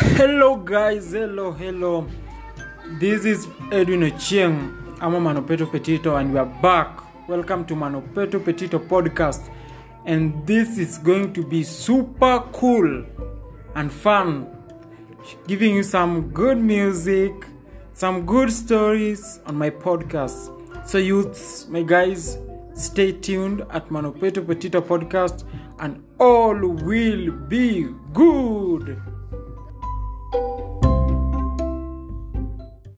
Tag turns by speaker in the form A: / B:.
A: Hello, guys. Hello, hello. This is Edwin Ochieng. I'm a Manopeto Petito, and we are back. Welcome to Manopeto Petito podcast. And this is going to be super cool and fun, giving you some good music, some good stories on my podcast. So, youths, my guys, stay tuned at Manopeto Petito podcast, and all will be good you.